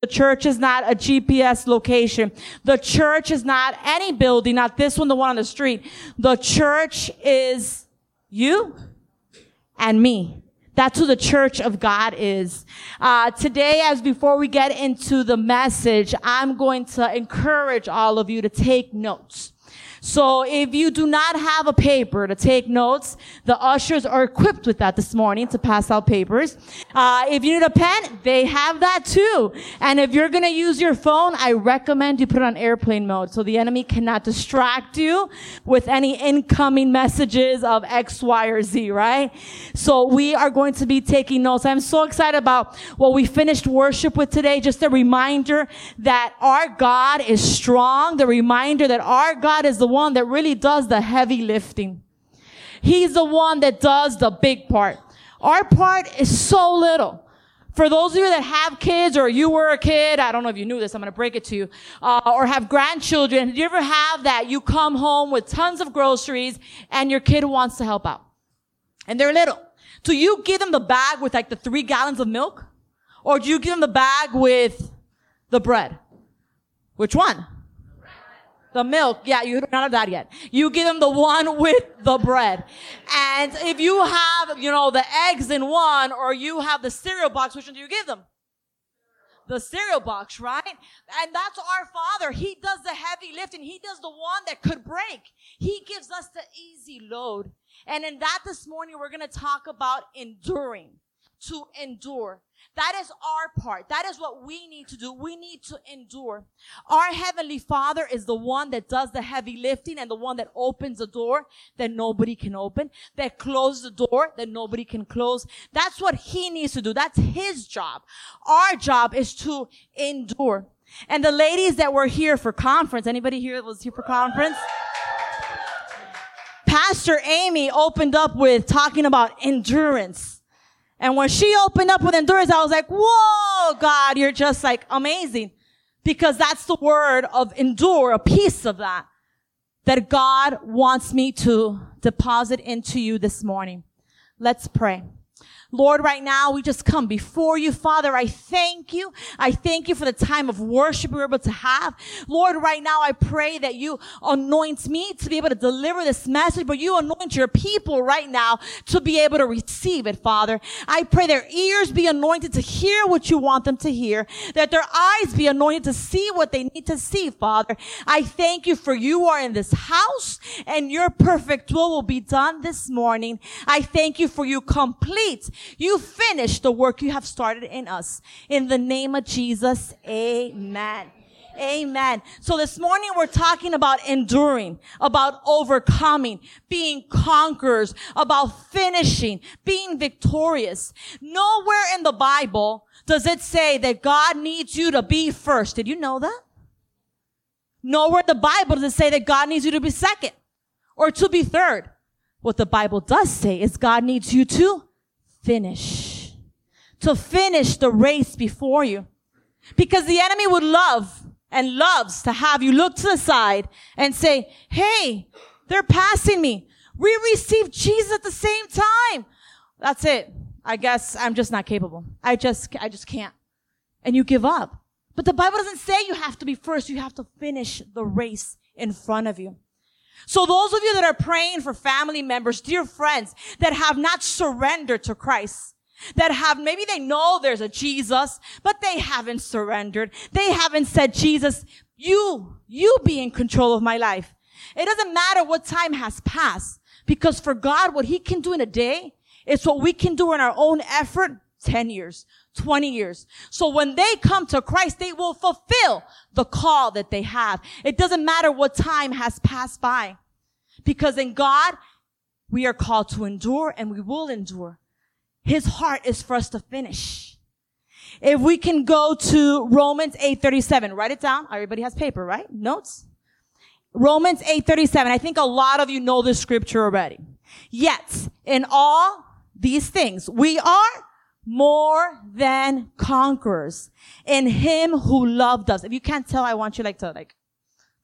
The church is not a GPS location. The church is not any building, not this one, the one on the street. The church is you and me. That's who the church of God is. Uh, today, as before we get into the message, I'm going to encourage all of you to take notes. So if you do not have a paper to take notes, the ushers are equipped with that this morning to pass out papers. Uh, if you need a pen, they have that too. And if you're to use your phone, I recommend you put it on airplane mode so the enemy cannot distract you with any incoming messages of X, Y, or Z, right? So we are going to be taking notes. I'm so excited about what we finished worship with today. Just a reminder that our God is strong. The reminder that our God is the one that really does the heavy lifting. He's the one that does the big part. Our part is so little. For those of you that have kids or you were a kid, I don't know if you knew this, I'm going to break it to you, uh, or have grandchildren, do you ever have that? You come home with tons of groceries and your kid wants to help out. And they're little. Do you give them the bag with like the three gallons of milk? Or do you give them the bag with the bread? Which one? The milk, yeah, you don't have that yet. You give them the one with the bread. And if you have, you know, the eggs in one, or you have the cereal box, which one do you give them? The cereal box, right? And that's our Father. He does the heavy lifting. He does the one that could break. He gives us the easy load. And in that this morning, we're going to talk about enduring. To endure. That is our part. That is what we need to do. We need to endure. Our Heavenly Father is the one that does the heavy lifting and the one that opens the door that nobody can open, that closes the door that nobody can close. That's what He needs to do. That's His job. Our job is to endure. And the ladies that were here for conference, anybody here was here for conference? Pastor Amy opened up with talking about endurance. And when she opened up with endurance, I was like, whoa, God, you're just like amazing. Because that's the word of endure, a piece of that, that God wants me to deposit into you this morning. Let's pray. Lord, right now we just come before you. Father, I thank you. I thank you for the time of worship we were able to have. Lord, right now I pray that you anoint me to be able to deliver this message, but you anoint your people right now to be able to receive it, Father. I pray their ears be anointed to hear what you want them to hear, that their eyes be anointed to see what they need to see, Father. I thank you for you are in this house and your perfect will will be done this morning. I thank you for you complete you finish the work you have started in us. In the name of Jesus, amen. Amen. So this morning we're talking about enduring, about overcoming, being conquerors, about finishing, being victorious. Nowhere in the Bible does it say that God needs you to be first. Did you know that? Nowhere in the Bible does it say that God needs you to be second or to be third. What the Bible does say is God needs you to finish. To finish the race before you. Because the enemy would love and loves to have you look to the side and say, Hey, they're passing me. We received Jesus at the same time. That's it. I guess I'm just not capable. I just, I just can't. And you give up. But the Bible doesn't say you have to be first. You have to finish the race in front of you. So those of you that are praying for family members, dear friends, that have not surrendered to Christ, that have, maybe they know there's a Jesus, but they haven't surrendered. They haven't said, Jesus, you, you be in control of my life. It doesn't matter what time has passed because for God, what he can do in a day is what we can do in our own effort 10 years, 20 years. So when they come to Christ, they will fulfill the call that they have. It doesn't matter what time has passed by. Because in God, we are called to endure and we will endure. His heart is for us to finish. If we can go to Romans 8:37, write it down. Everybody has paper, right? Notes. Romans 8:37. I think a lot of you know this scripture already. Yet, in all these things, we are more than conquerors in him who loved us. If you can't tell, I want you like to like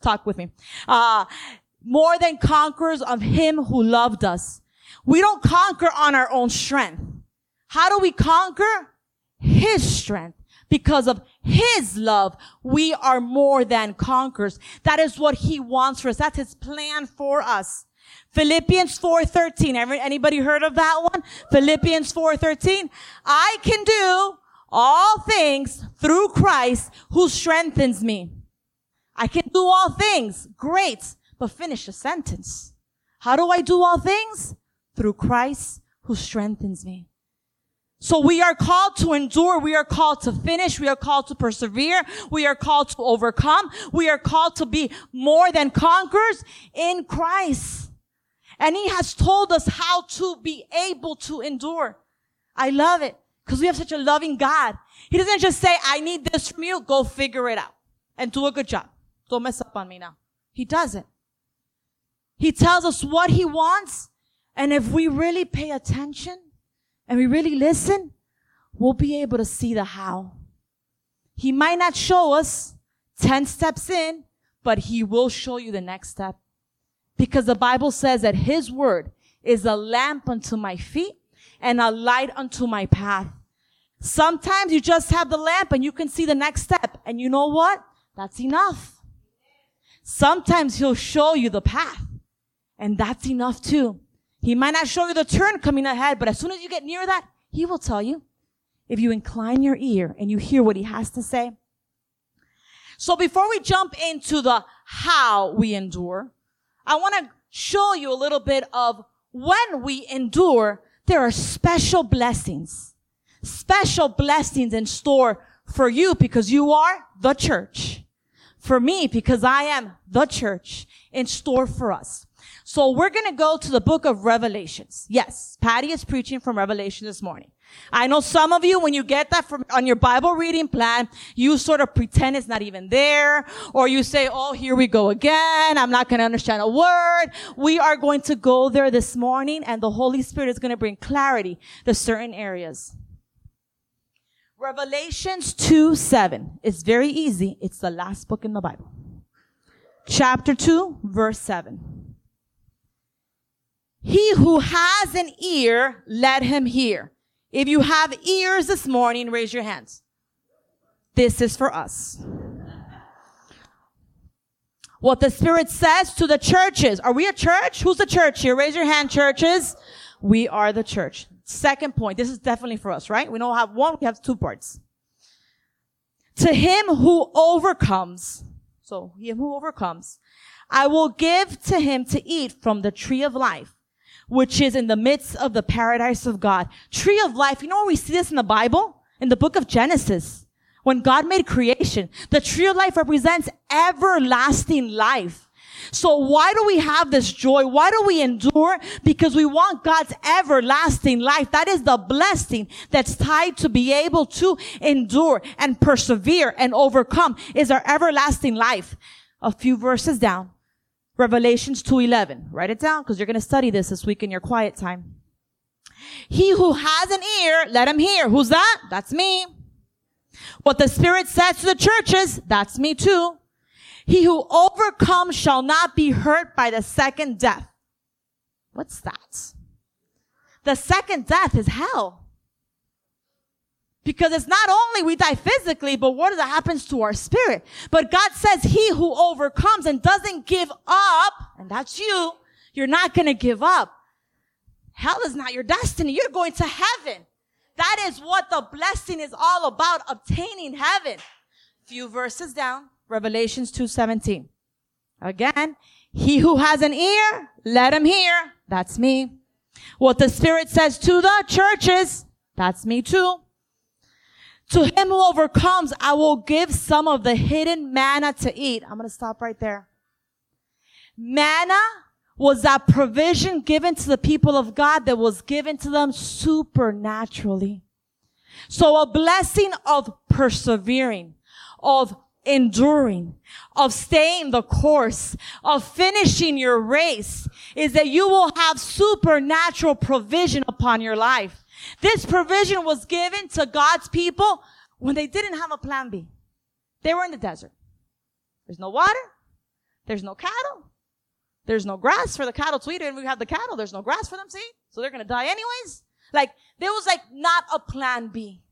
talk with me. Uh, more than conquerors of him who loved us. We don't conquer on our own strength. How do we conquer? His strength because of his love, we are more than conquerors. That is what he wants for us. That's his plan for us. Philippians 4:13. Anybody heard of that one? Philippians 4:13. I can do all things through Christ who strengthens me. I can do all things. Great. But finish the sentence. How do I do all things? Through Christ who strengthens me. So we are called to endure. We are called to finish. We are called to persevere. We are called to overcome. We are called to be more than conquerors in Christ. And he has told us how to be able to endure. I love it because we have such a loving God. He doesn't just say, I need this from you. Go figure it out and do a good job. Don't mess up on me now. He doesn't. He tells us what he wants. And if we really pay attention and we really listen, we'll be able to see the how. He might not show us 10 steps in, but he will show you the next step. Because the Bible says that his word is a lamp unto my feet and a light unto my path. Sometimes you just have the lamp and you can see the next step. And you know what? That's enough. Sometimes he'll show you the path. And that's enough too. He might not show you the turn coming ahead, but as soon as you get near that, he will tell you. If you incline your ear and you hear what he has to say. So before we jump into the how we endure, I want to show you a little bit of when we endure, there are special blessings, special blessings in store for you because you are the church. For me, because I am the church in store for us. So we're going to go to the book of Revelations. Yes, Patty is preaching from Revelation this morning. I know some of you, when you get that from on your Bible reading plan, you sort of pretend it's not even there, or you say, "Oh, here we go again. I'm not going to understand a word." We are going to go there this morning, and the Holy Spirit is going to bring clarity to certain areas. Revelations 2 7. It's very easy. It's the last book in the Bible. Chapter 2, verse 7. He who has an ear, let him hear. If you have ears this morning, raise your hands. This is for us. What the Spirit says to the churches. Are we a church? Who's the church here? Raise your hand, churches. We are the church. Second point. This is definitely for us, right? We don't have one, we have two parts. To him who overcomes, so him who overcomes, I will give to him to eat from the tree of life which is in the midst of the paradise of God. Tree of life. You know where we see this in the Bible? In the book of Genesis. When God made creation, the tree of life represents everlasting life. So why do we have this joy? Why do we endure? Because we want God's everlasting life. That is the blessing that's tied to be able to endure and persevere and overcome is our everlasting life. A few verses down. Revelations 2.11. Write it down because you're going to study this this week in your quiet time. He who has an ear, let him hear. Who's that? That's me. What the Spirit says to the churches, that's me too. He who overcomes shall not be hurt by the second death. What's that? The second death is hell. Because it's not only we die physically, but what that happens to our spirit. But God says he who overcomes and doesn't give up, and that's you, you're not going to give up. Hell is not your destiny. You're going to heaven. That is what the blessing is all about, obtaining heaven. Few verses down, Revelations 2:17. Again, he who has an ear, let him hear. That's me. What the Spirit says to the churches, that's me too. To him who overcomes, I will give some of the hidden manna to eat. I'm going to stop right there. Manna was that provision given to the people of God that was given to them supernaturally. So a blessing of persevering, of enduring, of staying the course, of finishing your race is that you will have supernatural provision upon your life. This provision was given to God's people when they didn't have a plan B. They were in the desert. There's no water. There's no cattle. There's no grass for the cattle to eat. And we have the cattle. There's no grass for them to eat. So they're going to die anyways. Like, there was like not a plan B.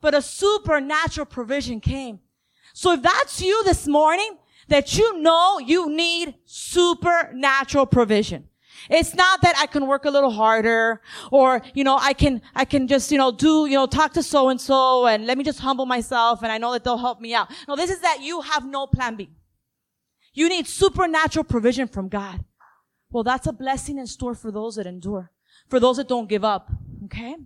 but a supernatural provision came. So if that's you this morning, that you know you need supernatural provision. It's not that I can work a little harder or, you know, I can, I can just, you know, do, you know, talk to so and so and let me just humble myself and I know that they'll help me out. No, this is that you have no plan B. You need supernatural provision from God. Well, that's a blessing in store for those that endure, for those that don't give up. Okay?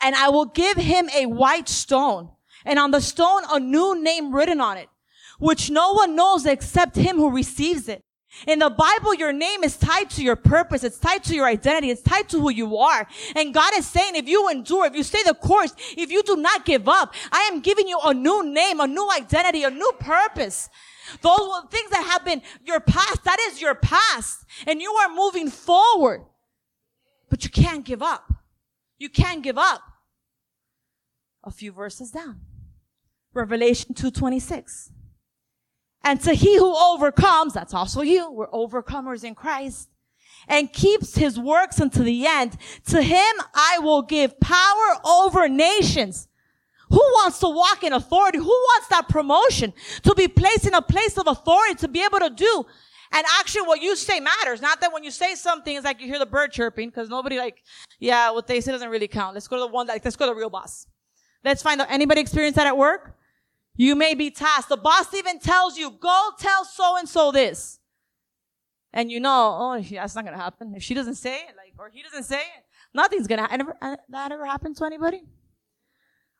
And I will give him a white stone and on the stone a new name written on it, which no one knows except him who receives it. In the Bible, your name is tied to your purpose. It's tied to your identity. It's tied to who you are. And God is saying, if you endure, if you stay the course, if you do not give up, I am giving you a new name, a new identity, a new purpose. Those things that have been your past, that is your past. And you are moving forward. But you can't give up. You can't give up. A few verses down. Revelation 226. And to he who overcomes, that's also you, we're overcomers in Christ, and keeps his works unto the end, to him I will give power over nations. Who wants to walk in authority? Who wants that promotion? To be placed in a place of authority, to be able to do. And actually what you say matters. Not that when you say something, it's like you hear the bird chirping, because nobody like, yeah, what they say doesn't really count. Let's go to the one, like, let's go to the real boss. Let's find out, anybody experience that at work? You may be tasked. The boss even tells you, go tell so and so this. And you know, oh, that's not going to happen. If she doesn't say it, like, or he doesn't say it, nothing's going to happen. Uh, that ever happened to anybody?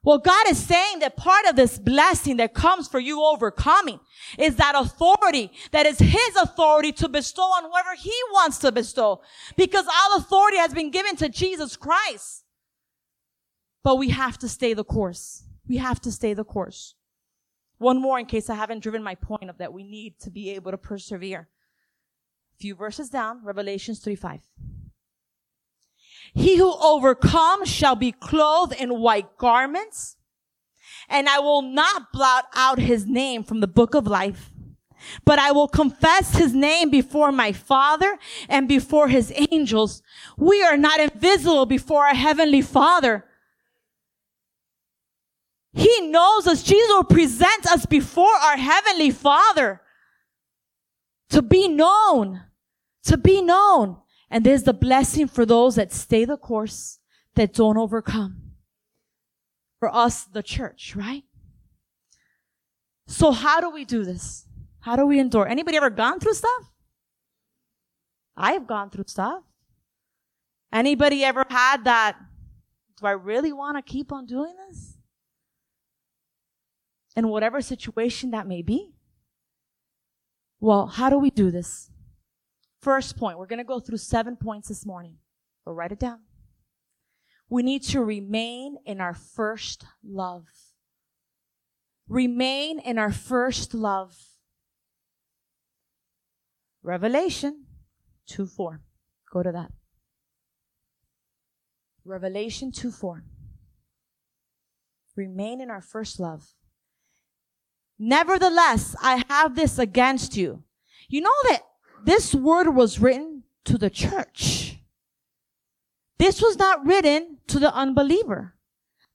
Well, God is saying that part of this blessing that comes for you overcoming is that authority that is His authority to bestow on whoever He wants to bestow. Because all authority has been given to Jesus Christ. But we have to stay the course. We have to stay the course. One more in case I haven't driven my point of that we need to be able to persevere. A few verses down, Revelations 3 5. He who overcomes shall be clothed in white garments, and I will not blot out his name from the book of life, but I will confess his name before my Father and before his angels. We are not invisible before our heavenly Father. He knows us. Jesus will present us before our heavenly Father to be known, to be known. And there's the blessing for those that stay the course, that don't overcome. For us, the church, right? So how do we do this? How do we endure? Anybody ever gone through stuff? I've gone through stuff. Anybody ever had that? Do I really want to keep on doing this? In whatever situation that may be? Well, how do we do this? First point, we're going to go through seven points this morning. But write it down. We need to remain in our first love. Remain in our first love. Revelation 2 4. Go to that. Revelation 2 4. Remain in our first love. Nevertheless, I have this against you. You know that this word was written to the church. This was not written to the unbeliever.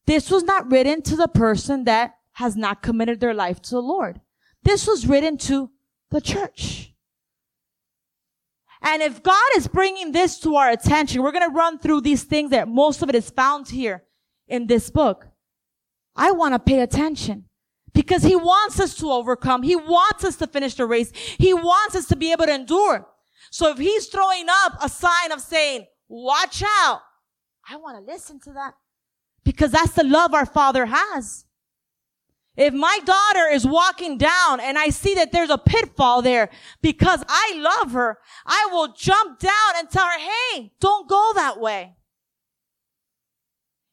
This was not written to the person that has not committed their life to the Lord. This was written to the church. And if God is bringing this to our attention, we're going to run through these things that most of it is found here in this book. I want to pay attention because he wants us to overcome. He wants us to finish the race. He wants us to be able to endure. So if he's throwing up a sign of saying, watch out, I want to listen to that because that's the love our father has. If my daughter is walking down and I see that there's a pitfall there because I love her, I will jump down and tell her, hey, don't go that way.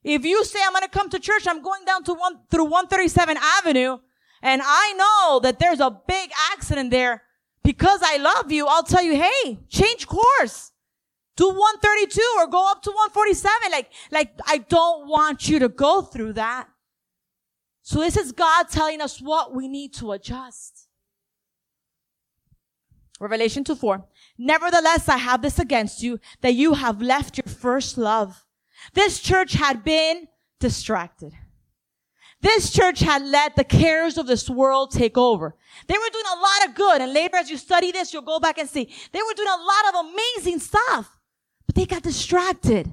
If you say I'm going to come to church, I'm going down to one through 137 Avenue, and I know that there's a big accident there. Because I love you, I'll tell you, hey, change course. Do 132 or go up to 147. Like, like, I don't want you to go through that. So this is God telling us what we need to adjust. Revelation 2 4. Nevertheless, I have this against you, that you have left your first love. This church had been distracted. This church had let the cares of this world take over. They were doing a lot of good. And later, as you study this, you'll go back and see they were doing a lot of amazing stuff, but they got distracted.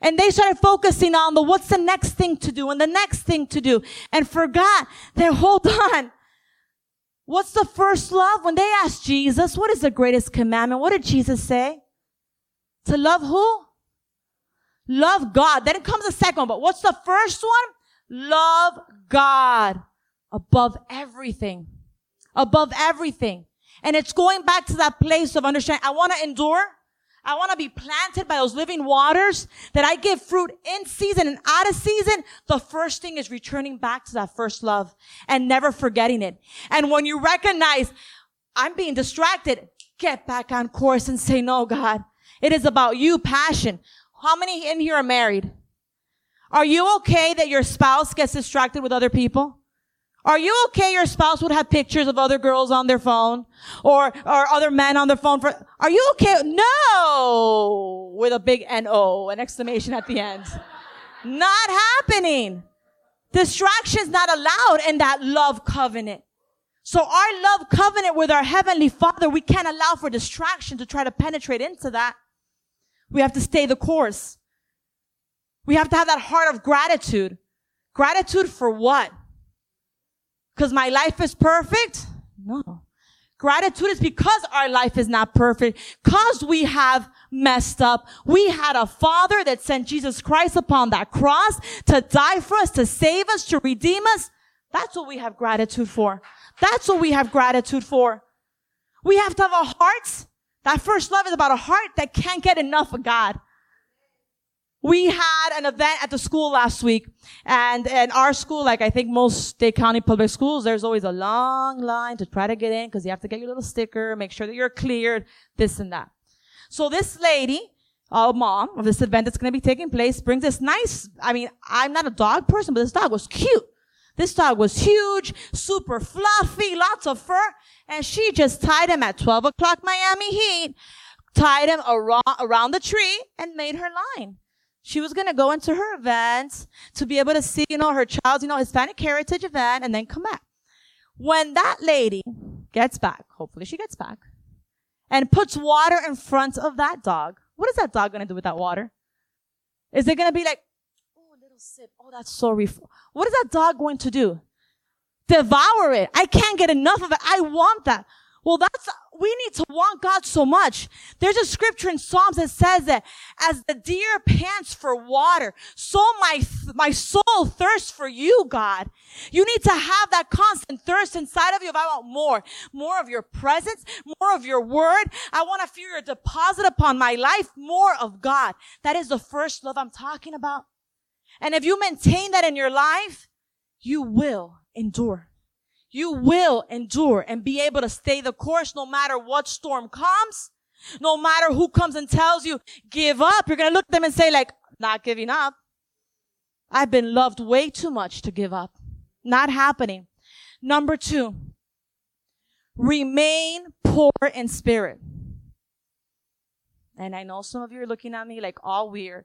And they started focusing on the what's the next thing to do and the next thing to do and forgot that hold on. What's the first love? When they asked Jesus, what is the greatest commandment? What did Jesus say? To love who? Love God. Then comes the second one. But what's the first one? Love God above everything. Above everything. And it's going back to that place of understanding. I want to endure. I want to be planted by those living waters that I give fruit in season and out of season. The first thing is returning back to that first love and never forgetting it. And when you recognize I'm being distracted, get back on course and say, no, God, it is about you, passion. How many in here are married? Are you okay that your spouse gets distracted with other people? Are you okay your spouse would have pictures of other girls on their phone or, or other men on their phone for, are you okay? No! With a big N-O, an exclamation at the end. not happening. Distractions not allowed in that love covenant. So our love covenant with our heavenly father, we can't allow for distraction to try to penetrate into that. We have to stay the course. We have to have that heart of gratitude. Gratitude for what? Because my life is perfect? No. Gratitude is because our life is not perfect. Cause we have messed up. We had a father that sent Jesus Christ upon that cross to die for us, to save us, to redeem us. That's what we have gratitude for. That's what we have gratitude for. We have to have a heart. That first love is about a heart that can't get enough of God. We had an event at the school last week and in our school, like I think most Dade County public schools, there's always a long line to try to get in because you have to get your little sticker, make sure that you're cleared, this and that. So this lady, a mom of this event that's going to be taking place brings this nice, I mean, I'm not a dog person, but this dog was cute. This dog was huge, super fluffy, lots of fur, and she just tied him at 12 o'clock Miami heat, tied him around, around the tree and made her line. She was going to go into her event to be able to see, you know, her child's, you know, Hispanic heritage event and then come back. When that lady gets back, hopefully she gets back, and puts water in front of that dog, what is that dog going to do with that water? Is it going to be like, little sip. Oh, that's so ref-. What is that dog going to do? Devour it. I can't get enough of it. I want that. Well, that's, we need to want God so much. There's a scripture in Psalms that says that as the deer pants for water, so my, my soul thirsts for you, God. You need to have that constant thirst inside of you. If I want more, more of your presence, more of your word. I want to feel your deposit upon my life, more of God. That is the first love I'm talking about. And if you maintain that in your life, you will endure you will endure and be able to stay the course no matter what storm comes. No matter who comes and tells you, give up, you're going to look at them and say like, not giving up. I've been loved way too much to give up. Not happening. Number two, remain poor in spirit. And I know some of you are looking at me like all weird.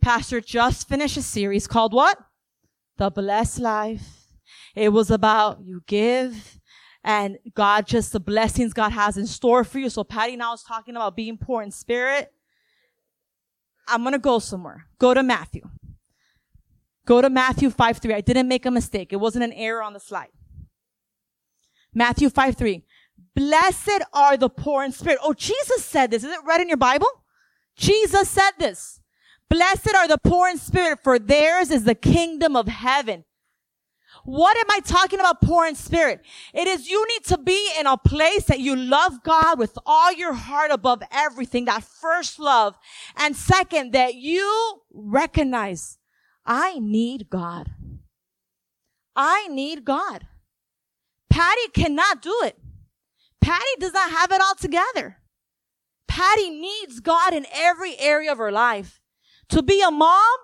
Pastor just finished a series called what? The Blessed Life. It was about you give and God just the blessings God has in store for you. So Patty now is talking about being poor in spirit. I'm going to go somewhere. Go to Matthew. Go to Matthew 5 3. I didn't make a mistake. It wasn't an error on the slide. Matthew 5 3. Blessed are the poor in spirit. Oh, Jesus said this. Is it read in your Bible? Jesus said this. Blessed are the poor in spirit, for theirs is the kingdom of heaven. What am I talking about poor in spirit? It is you need to be in a place that you love God with all your heart above everything, that first love. And second, that you recognize, I need God. I need God. Patty cannot do it. Patty does not have it all together. Patty needs God in every area of her life. To be a mom,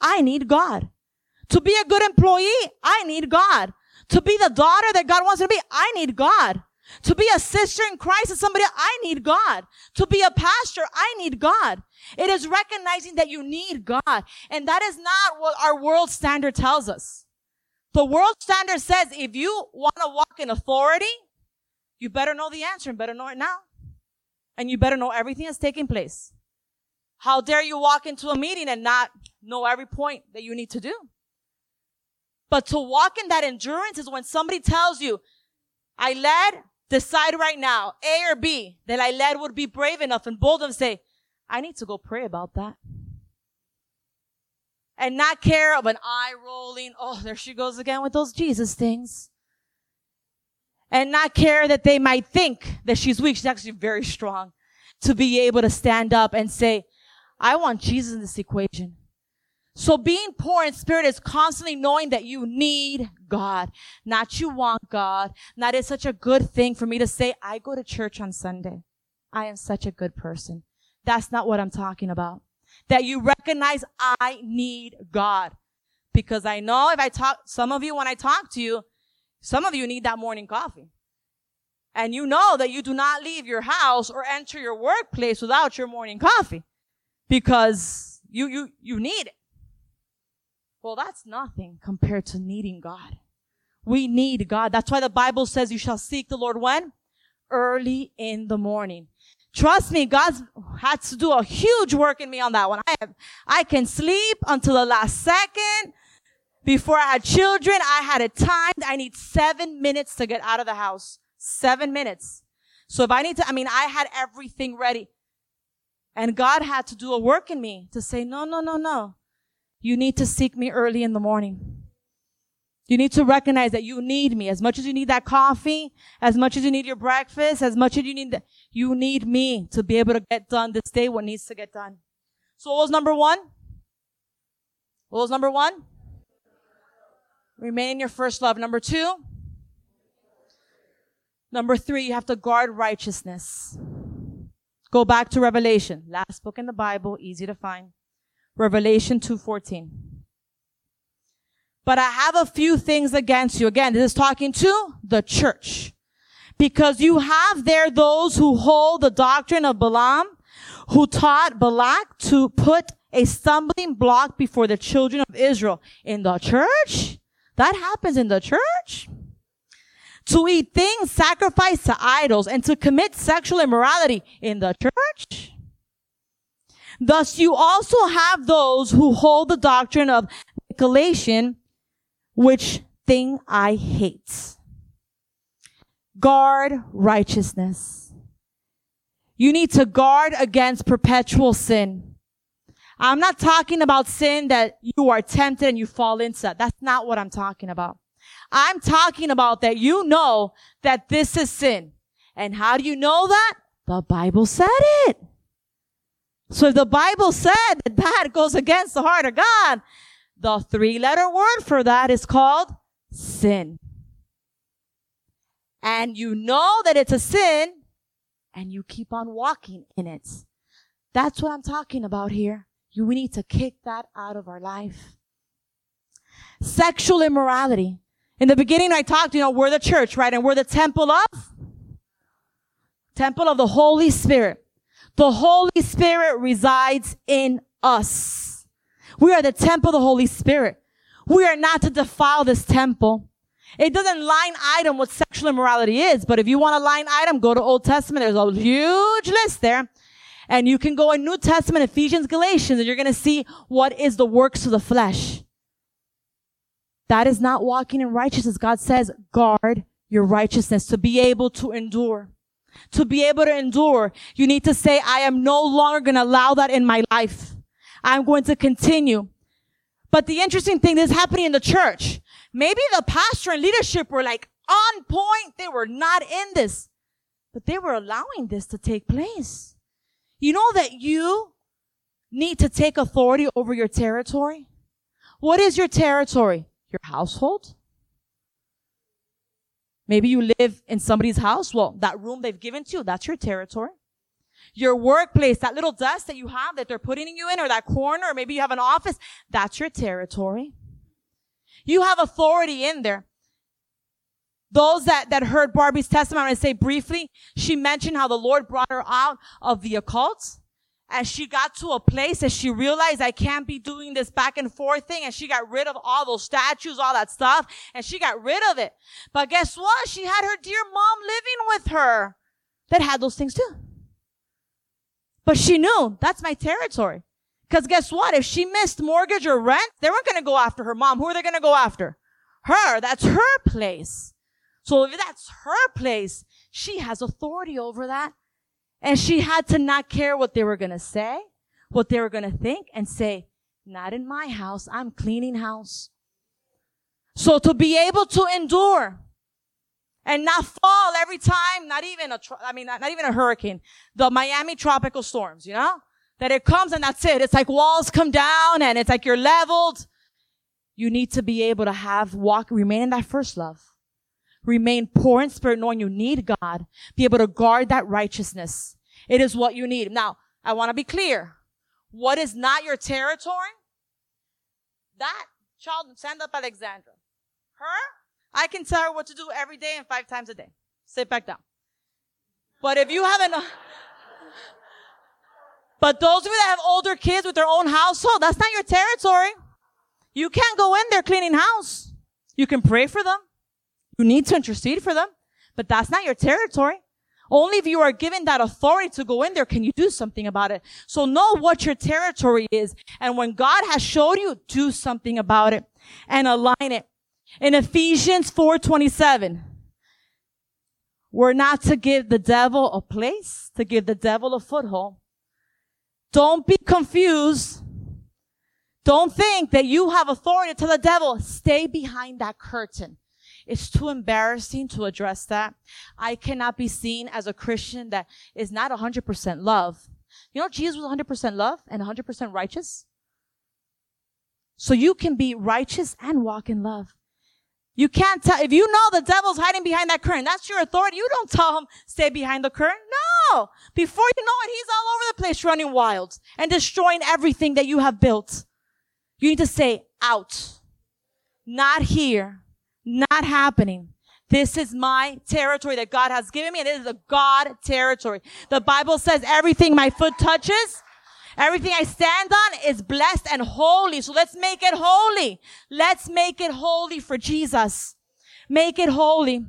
I need God. To be a good employee, I need God. To be the daughter that God wants me to be, I need God. To be a sister in Christ and somebody, I need God. To be a pastor, I need God. It is recognizing that you need God. And that is not what our world standard tells us. The world standard says if you want to walk in authority, you better know the answer and better know it now. And you better know everything that's taking place. How dare you walk into a meeting and not know every point that you need to do? But to walk in that endurance is when somebody tells you, I led, decide right now, A or B, that I led would be brave enough and bold enough to say, I need to go pray about that. And not care of an eye rolling, oh, there she goes again with those Jesus things. And not care that they might think that she's weak. She's actually very strong to be able to stand up and say, I want Jesus in this equation. So being poor in spirit is constantly knowing that you need God, not you want God. Not it's such a good thing for me to say, I go to church on Sunday. I am such a good person. That's not what I'm talking about. That you recognize I need God. Because I know if I talk, some of you, when I talk to you, some of you need that morning coffee. And you know that you do not leave your house or enter your workplace without your morning coffee. Because you, you, you need it. Well, that's nothing compared to needing God. We need God. That's why the Bible says you shall seek the Lord when? Early in the morning. Trust me, God's had to do a huge work in me on that one. I have, I can sleep until the last second. Before I had children, I had a time. I need seven minutes to get out of the house. Seven minutes. So if I need to, I mean, I had everything ready. And God had to do a work in me to say, no, no, no, no. You need to seek me early in the morning. You need to recognize that you need me as much as you need that coffee, as much as you need your breakfast, as much as you need that. You need me to be able to get done this day what needs to get done. So what was number one? What was number one? Remain in your first love. Number two? Number three, you have to guard righteousness. Go back to Revelation. Last book in the Bible, easy to find. Revelation 2:14. But I have a few things against you. Again, this is talking to the church. Because you have there those who hold the doctrine of Balaam, who taught Balak to put a stumbling block before the children of Israel in the church. That happens in the church. To eat things sacrificed to idols and to commit sexual immorality in the church. Thus you also have those who hold the doctrine of Nicolaitan, which thing I hate. Guard righteousness. You need to guard against perpetual sin. I'm not talking about sin that you are tempted and you fall into. That's not what I'm talking about. I'm talking about that you know that this is sin. And how do you know that? The Bible said it. So if the Bible said that that goes against the heart of God, the three letter word for that is called sin. And you know that it's a sin and you keep on walking in it. That's what I'm talking about here. You, we need to kick that out of our life. Sexual immorality. In the beginning, I talked, you know, we're the church, right? And we're the temple of, temple of the Holy Spirit. The Holy Spirit resides in us. We are the temple of the Holy Spirit. We are not to defile this temple. It doesn't line item what sexual immorality is, but if you want a line item, go to Old Testament. There's a huge list there. And you can go in New Testament, Ephesians, Galatians, and you're going to see what is the works of the flesh. That is not walking in righteousness. God says, guard your righteousness to be able to endure. To be able to endure, you need to say, I am no longer going to allow that in my life. I'm going to continue. But the interesting thing is happening in the church. Maybe the pastor and leadership were like on point. They were not in this, but they were allowing this to take place. You know that you need to take authority over your territory? What is your territory? Your household? Maybe you live in somebody's house. Well, that room they've given to you, that's your territory. Your workplace, that little desk that you have that they're putting you in or that corner, or maybe you have an office, that's your territory. You have authority in there. those that, that heard Barbie's testimony, I say briefly, she mentioned how the Lord brought her out of the occult. And she got to a place that she realized I can't be doing this back and forth thing. And she got rid of all those statues, all that stuff. And she got rid of it. But guess what? She had her dear mom living with her that had those things too. But she knew that's my territory. Cause guess what? If she missed mortgage or rent, they weren't going to go after her mom. Who are they going to go after? Her. That's her place. So if that's her place, she has authority over that. And she had to not care what they were going to say, what they were going to think and say, not in my house. I'm cleaning house. So to be able to endure and not fall every time, not even a, I mean, not, not even a hurricane, the Miami tropical storms, you know, that it comes and that's it. It's like walls come down and it's like you're leveled. You need to be able to have walk, remain in that first love remain poor in spirit, knowing you need God, be able to guard that righteousness. It is what you need. Now, I want to be clear. What is not your territory? That child, stand up, Alexandra. Her, I can tell her what to do every day and five times a day. Sit back down. But if you haven't, but those of you that have older kids with their own household, that's not your territory. You can't go in there cleaning house. You can pray for them. You need to intercede for them, but that's not your territory. Only if you are given that authority to go in there can you do something about it. So know what your territory is. And when God has showed you, do something about it and align it. In Ephesians 4:27, we're not to give the devil a place, to give the devil a foothold. Don't be confused. Don't think that you have authority to the devil. Stay behind that curtain. It's too embarrassing to address that. I cannot be seen as a Christian that is not 100% love. You know, Jesus was 100% love and 100% righteous. So you can be righteous and walk in love. You can't tell, if you know the devil's hiding behind that curtain, that's your authority. You don't tell him, stay behind the curtain. No! Before you know it, he's all over the place running wild and destroying everything that you have built. You need to say, out. Not here. Not happening. This is my territory that God has given me, and it is a God territory. The Bible says everything my foot touches, everything I stand on is blessed and holy. So let's make it holy. Let's make it holy for Jesus. Make it holy.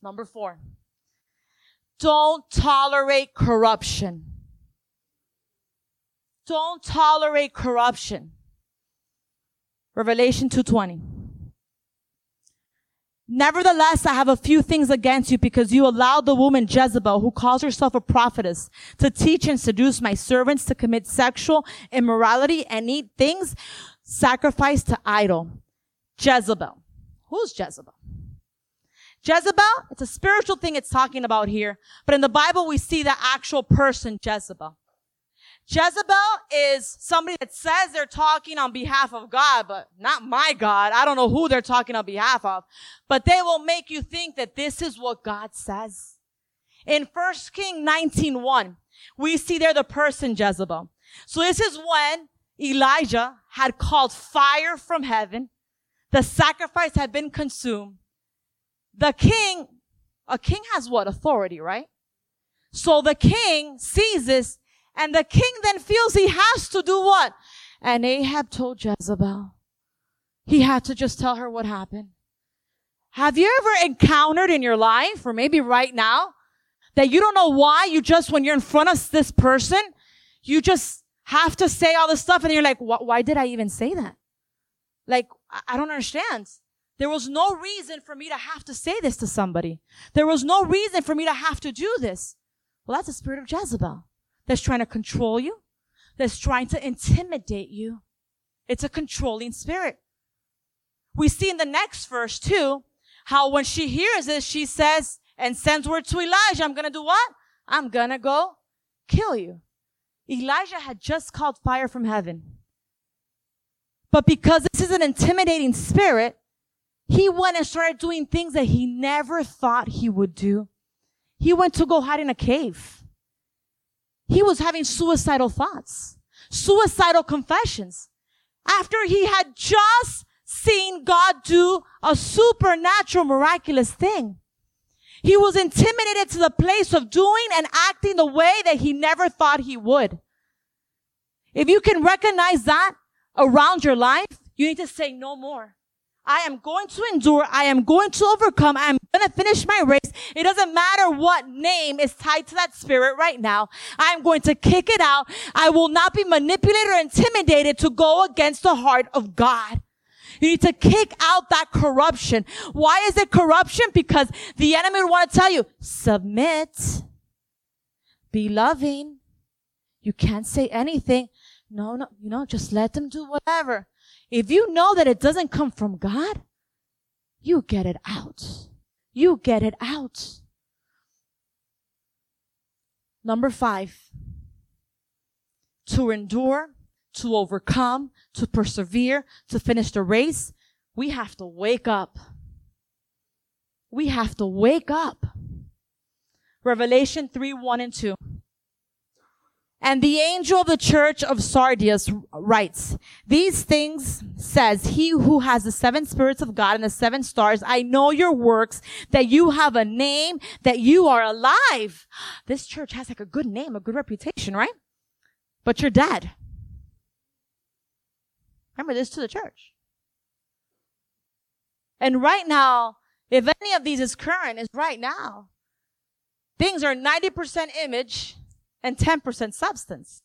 Number four. Don't tolerate corruption. Don't tolerate corruption. Revelation 220. Nevertheless, I have a few things against you because you allowed the woman Jezebel, who calls herself a prophetess, to teach and seduce my servants to commit sexual immorality and eat things sacrificed to idol. Jezebel. Who's Jezebel? Jezebel, it's a spiritual thing it's talking about here, but in the Bible we see the actual person Jezebel. Jezebel is somebody that says they're talking on behalf of God, but not my God. I don't know who they're talking on behalf of, but they will make you think that this is what God says. In 1 King 19.1, we see there the person Jezebel. So this is when Elijah had called fire from heaven. The sacrifice had been consumed. The king, a king has what? Authority, right? So the king sees this and the king then feels he has to do what? And Ahab told Jezebel. He had to just tell her what happened. Have you ever encountered in your life, or maybe right now, that you don't know why you just, when you're in front of this person, you just have to say all this stuff and you're like, why did I even say that? Like, I don't understand. There was no reason for me to have to say this to somebody. There was no reason for me to have to do this. Well, that's the spirit of Jezebel that's trying to control you, that's trying to intimidate you. It's a controlling spirit. We see in the next verse too, how when she hears this, she says and sends word to Elijah, I'm gonna do what? I'm gonna go kill you. Elijah had just called fire from heaven. But because this is an intimidating spirit, he went and started doing things that he never thought he would do. He went to go hide in a cave. He was having suicidal thoughts, suicidal confessions. After he had just seen God do a supernatural, miraculous thing. He was intimidated to the place of doing and acting the way that he never thought he would. If you can recognize that around your life, you need to say no more. I am going to endure. I am going to overcome. I am going to finish my race. It doesn't matter what name is tied to that spirit right now. I am going to kick it out. I will not be manipulated or intimidated to go against the heart of God. You need to kick out that corruption. Why is it corruption? Because the enemy would want to tell you, submit, be loving. You can't say anything. No, no, you know, just let them do whatever. If you know that it doesn't come from God, you get it out. You get it out. Number five, to endure, to overcome, to persevere, to finish the race, we have to wake up. We have to wake up. Revelation 3, 1 and 2. And the angel of the church of Sardis writes, these things says he who has the seven spirits of God and the seven stars. I know your works, that you have a name, that you are alive. This church has like a good name, a good reputation, right? But you're dead. Remember this to the church. And right now, if any of these is current, is right now. Things are 90% image and 10% substance.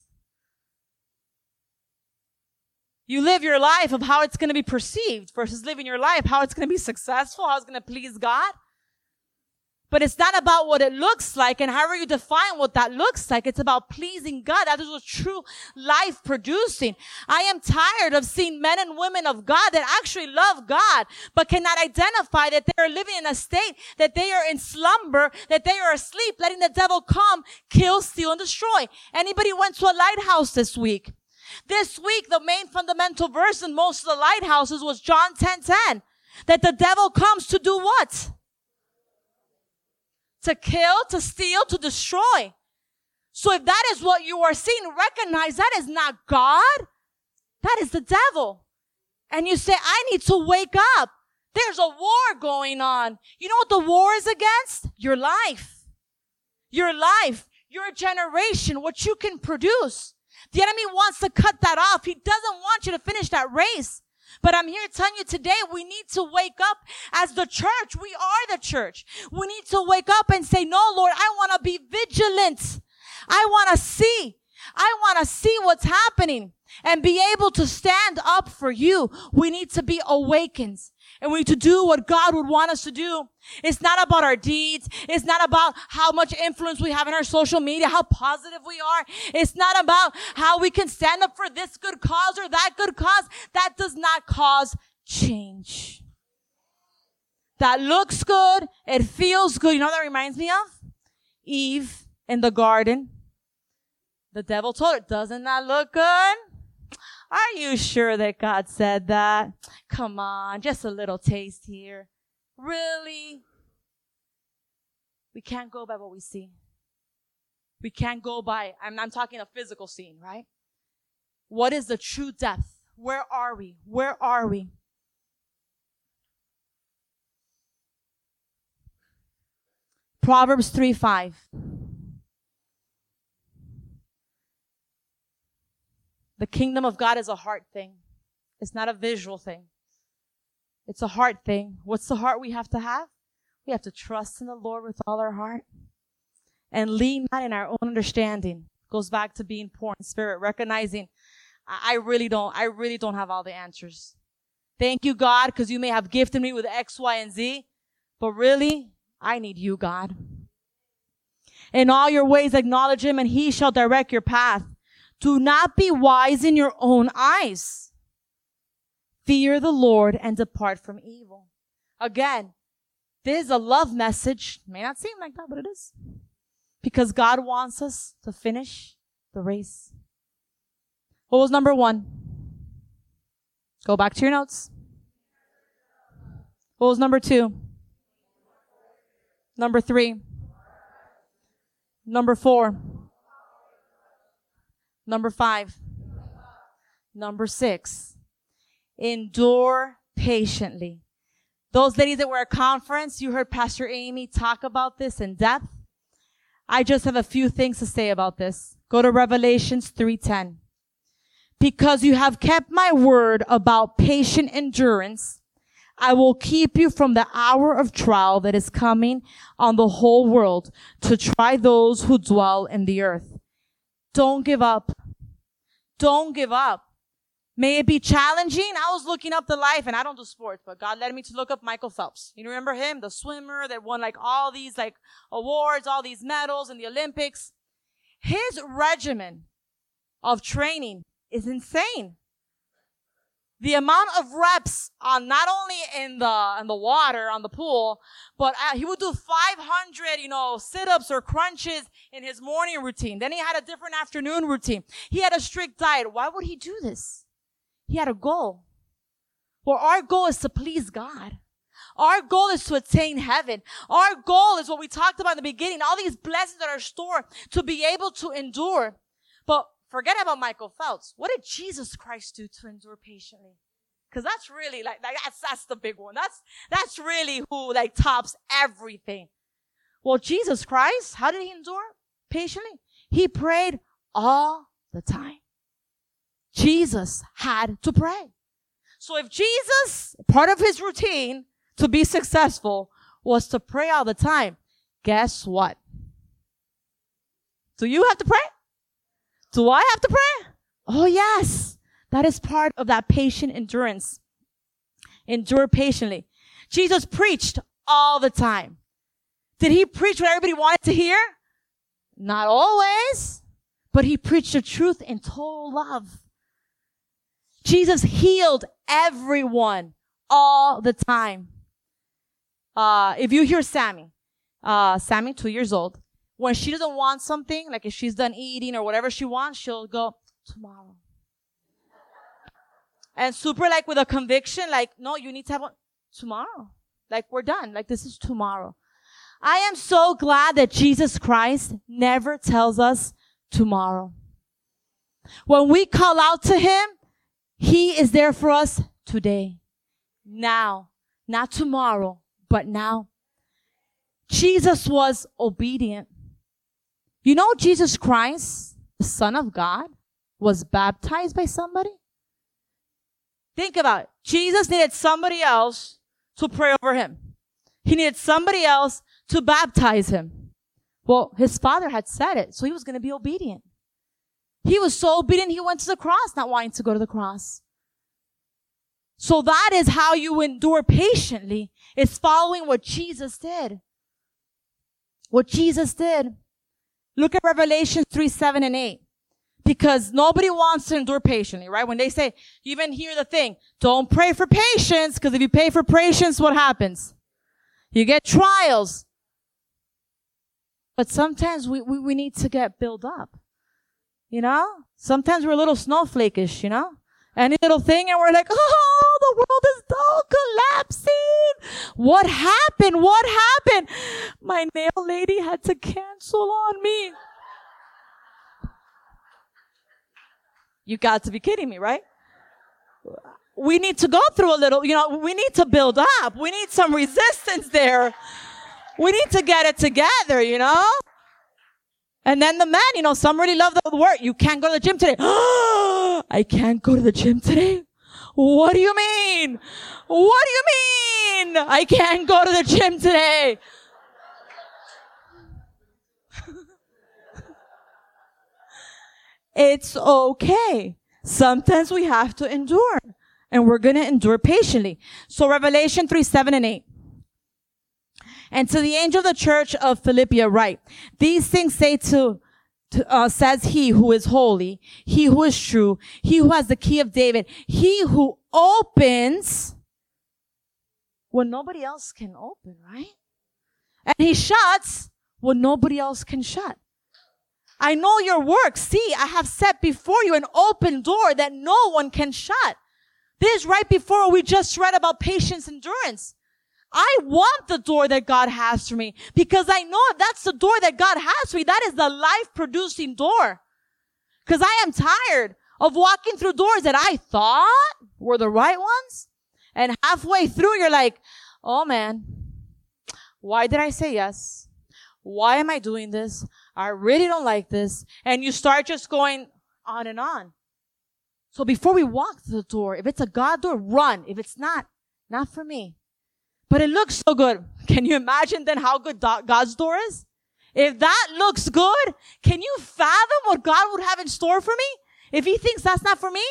You live your life of how it's going to be perceived versus living your life, how it's going to be successful, how it's going to please God. But it's not about what it looks like and however you define what that looks like. It's about pleasing God. That is what true life producing. I am tired of seeing men and women of God that actually love God, but cannot identify that they are living in a state that they are in slumber, that they are asleep, letting the devil come, kill, steal, and destroy. Anybody went to a lighthouse this week? This week, the main fundamental verse in most of the lighthouses was John 10, 10. That the devil comes to do what? To kill, to steal, to destroy. So if that is what you are seeing, recognize that is not God. That is the devil. And you say, I need to wake up. There's a war going on. You know what the war is against? Your life. Your life. Your generation. What you can produce. The enemy wants to cut that off. He doesn't want you to finish that race. But I'm here telling you today, we need to wake up as the church. We are the church. We need to wake up and say, no, Lord, I want to be vigilant. I want to see. I want to see what's happening and be able to stand up for you. We need to be awakened and we need to do what God would want us to do. It's not about our deeds. It's not about how much influence we have in our social media, how positive we are. It's not about how we can stand up for this good cause or that good cause. That does not cause change. That looks good. It feels good. You know that reminds me of? Eve in the garden. The devil told her, doesn't that look good? Are you sure that God said that? Come on, just a little taste here. Really? We can't go by what we see. We can't go by, I'm, I'm talking a physical scene, right? What is the true depth? Where are we? Where are we? Proverbs 3 5. The kingdom of God is a heart thing. It's not a visual thing. It's a heart thing. What's the heart we have to have? We have to trust in the Lord with all our heart and lean not in our own understanding. Goes back to being poor in spirit, recognizing I really don't, I really don't have all the answers. Thank you, God, because you may have gifted me with X, Y, and Z, but really, I need you, God. In all your ways, acknowledge him and he shall direct your path. Do not be wise in your own eyes. Fear the Lord and depart from evil. Again, this is a love message. May not seem like that, but it is. Because God wants us to finish the race. What was number one? Go back to your notes. What was number two? Number three. Number four. Number five. Number six. Endure patiently. Those ladies that were at conference, you heard Pastor Amy talk about this in depth. I just have a few things to say about this. Go to Revelations 3:10. Because you have kept my word about patient endurance, I will keep you from the hour of trial that is coming on the whole world to try those who dwell in the earth. Don't give up. Don't give up. May it be challenging. I was looking up the life and I don't do sports, but God led me to look up Michael Phelps. You remember him? The swimmer that won like all these like awards, all these medals in the Olympics. His regimen of training is insane. The amount of reps on not only in the, in the water, on the pool, but uh, he would do 500, you know, sit-ups or crunches in his morning routine. Then he had a different afternoon routine. He had a strict diet. Why would he do this? He had a goal. Well, our goal is to please God. Our goal is to attain heaven. Our goal is what we talked about in the beginning, all these blessings that are stored to be able to endure. Forget about Michael Phelps. What did Jesus Christ do to endure patiently? Cause that's really like, like that's, that's the big one. That's, that's really who like tops everything. Well, Jesus Christ, how did he endure patiently? He prayed all the time. Jesus had to pray. So if Jesus, part of his routine to be successful was to pray all the time, guess what? Do you have to pray? Do I have to pray? Oh yes. That is part of that patient endurance. Endure patiently. Jesus preached all the time. Did he preach what everybody wanted to hear? Not always, but he preached the truth in total love. Jesus healed everyone all the time. Uh, if you hear Sammy, uh, Sammy, two years old, when she doesn't want something, like if she's done eating or whatever she wants, she'll go, tomorrow. And super like with a conviction, like, no, you need to have one tomorrow. Like we're done. Like this is tomorrow. I am so glad that Jesus Christ never tells us tomorrow. When we call out to him, he is there for us today, now, not tomorrow, but now. Jesus was obedient. You know, Jesus Christ, the Son of God, was baptized by somebody? Think about it. Jesus needed somebody else to pray over him. He needed somebody else to baptize him. Well, his father had said it, so he was going to be obedient. He was so obedient, he went to the cross, not wanting to go to the cross. So that is how you endure patiently, is following what Jesus did. What Jesus did. Look at Revelation 3, 7, and 8. Because nobody wants to endure patiently, right? When they say, even hear the thing, don't pray for patience, because if you pay for patience, what happens? You get trials. But sometimes we, we, we need to get built up. You know? Sometimes we're a little snowflakeish, you know? Any little thing and we're like, oh, the world is all collapsing. What happened? What happened? My nail lady had to cancel on me. You got to be kidding me, right? We need to go through a little, you know, we need to build up. We need some resistance there. We need to get it together, you know? And then the men, you know, some really love the word. You can't go to the gym today. Oh, I can't go to the gym today. What do you mean? What do you mean? I can't go to the gym today. it's okay. Sometimes we have to endure and we're going to endure patiently. So Revelation 3, 7 and 8. And to the angel of the church of Philippia write, these things say to, to uh, says he who is holy, he who is true, he who has the key of David, he who opens when nobody else can open, right? And he shuts when nobody else can shut. I know your work. See, I have set before you an open door that no one can shut. This is right before we just read about patience endurance. I want the door that God has for me because I know that's the door that God has for me, that is the life producing door. Cause I am tired of walking through doors that I thought were the right ones And halfway through, you're like, oh man, why did I say yes? Why am I doing this? I really don't like this. And you start just going on and on. So before we walk to the door, if it's a God door, run. If it's not, not for me. But it looks so good. Can you imagine then how good God's door is? If that looks good, can you fathom what God would have in store for me? If he thinks that's not for me,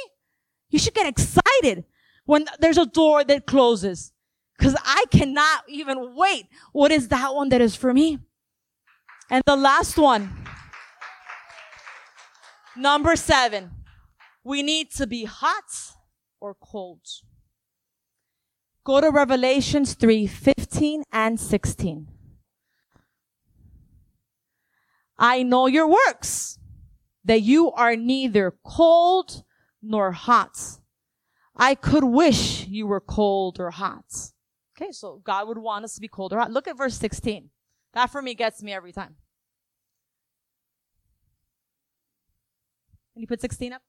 you should get excited when there's a door that closes. Cause I cannot even wait. What is that one that is for me? And the last one. Number seven. We need to be hot or cold. Go to Revelations 3, 15 and 16. I know your works, that you are neither cold nor hot. I could wish you were cold or hot. Okay, so God would want us to be cold or hot. Look at verse 16. That for me gets me every time. Can you put 16 up?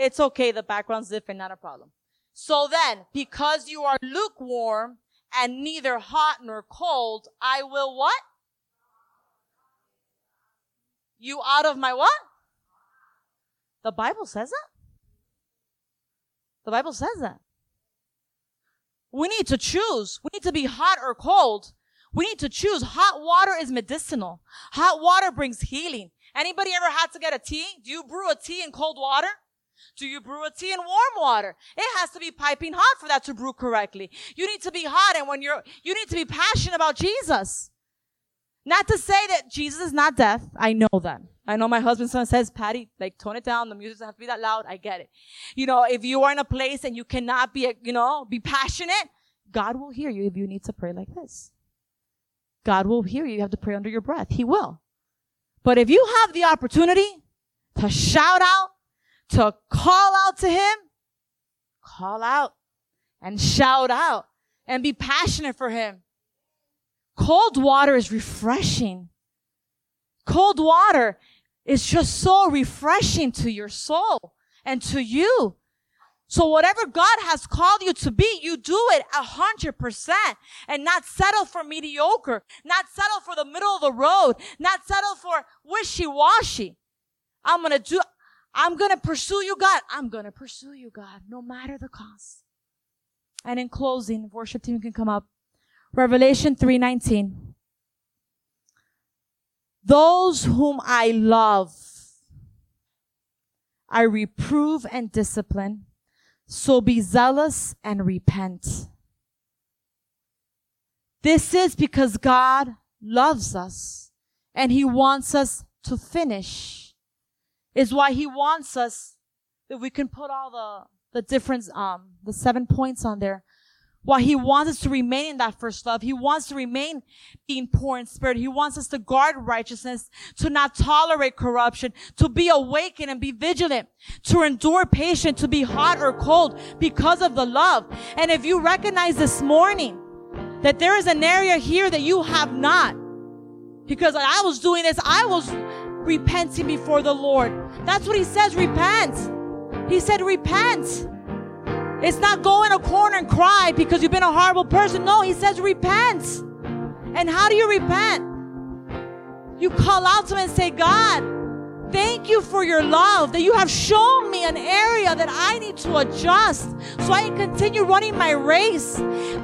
It's okay. The background's different, not a problem. So then, because you are lukewarm and neither hot nor cold, I will what? You out of my what? The Bible says that. The Bible says that. We need to choose. We need to be hot or cold. We need to choose. Hot water is medicinal. Hot water brings healing. Anybody ever had to get a tea? Do you brew a tea in cold water? Do you brew a tea in warm water? It has to be piping hot for that to brew correctly. You need to be hot and when you're, you need to be passionate about Jesus. Not to say that Jesus is not death. I know that. I know my husband son says, Patty, like tone it down. The music doesn't have to be that loud. I get it. You know, if you are in a place and you cannot be, you know, be passionate, God will hear you if you need to pray like this. God will hear you. You have to pray under your breath. He will. But if you have the opportunity to shout out, to call out to him, call out and shout out and be passionate for him. Cold water is refreshing. Cold water is just so refreshing to your soul and to you. So whatever God has called you to be, you do it a hundred percent and not settle for mediocre, not settle for the middle of the road, not settle for wishy-washy. I'm going to do, I'm going to pursue you, God. I'm going to pursue you, God, no matter the cost. And in closing, worship team can come up. Revelation 3:19. Those whom I love, I reprove and discipline. So be zealous and repent. This is because God loves us and he wants us to finish. Is why he wants us, that we can put all the, the different, um, the seven points on there, why he wants us to remain in that first love. He wants to remain being poor in spirit. He wants us to guard righteousness, to not tolerate corruption, to be awakened and be vigilant, to endure patient, to be hot or cold because of the love. And if you recognize this morning that there is an area here that you have not, because I was doing this, I was repenting before the Lord. That's what he says, repent. He said, repent. It's not go in a corner and cry because you've been a horrible person. No, he says repent. And how do you repent? You call out to him and say, God, thank you for your love, that you have shown me an area that I need to adjust so I can continue running my race.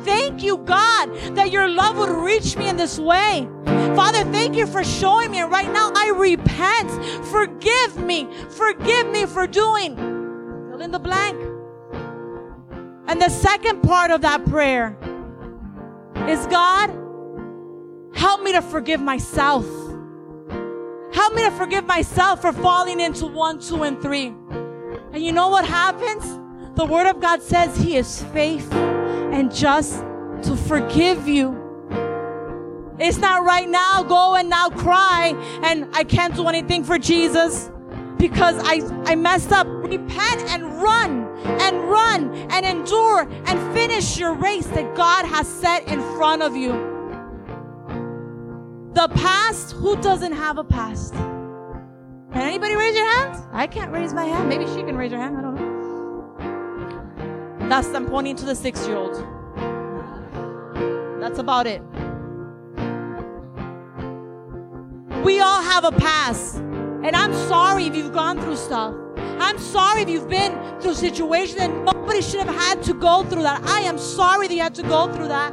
Thank you, God, that your love would reach me in this way. Father, thank you for showing me. And right now I repent. Forgive me. Forgive me for doing. Fill in the blank. And the second part of that prayer is God, help me to forgive myself. Help me to forgive myself for falling into one, two, and three. And you know what happens? The Word of God says He is faithful and just to forgive you. It's not right now, go and now cry, and I can't do anything for Jesus because I, I messed up. Repent and run and run and endure and finish your race that God has set in front of you. The past, who doesn't have a past? Can anybody raise your hand? I can't raise my hand. Maybe she can raise her hand. I don't know. That's I'm pointing to the six year old. That's about it. We all have a past. And I'm sorry if you've gone through stuff. I'm sorry if you've been through situations and nobody should have had to go through that. I am sorry that you had to go through that.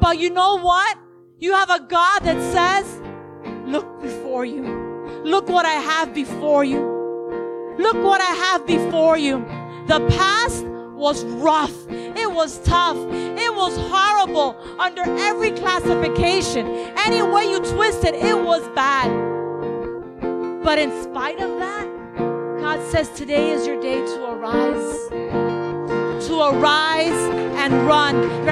But you know what? You have a God that says, look before you. Look what I have before you. Look what I have before you. The past was rough. It was tough. It was horrible under every classification. Any way you twist it, it was bad. But in spite of that, God says today is your day to arise. To arise and run.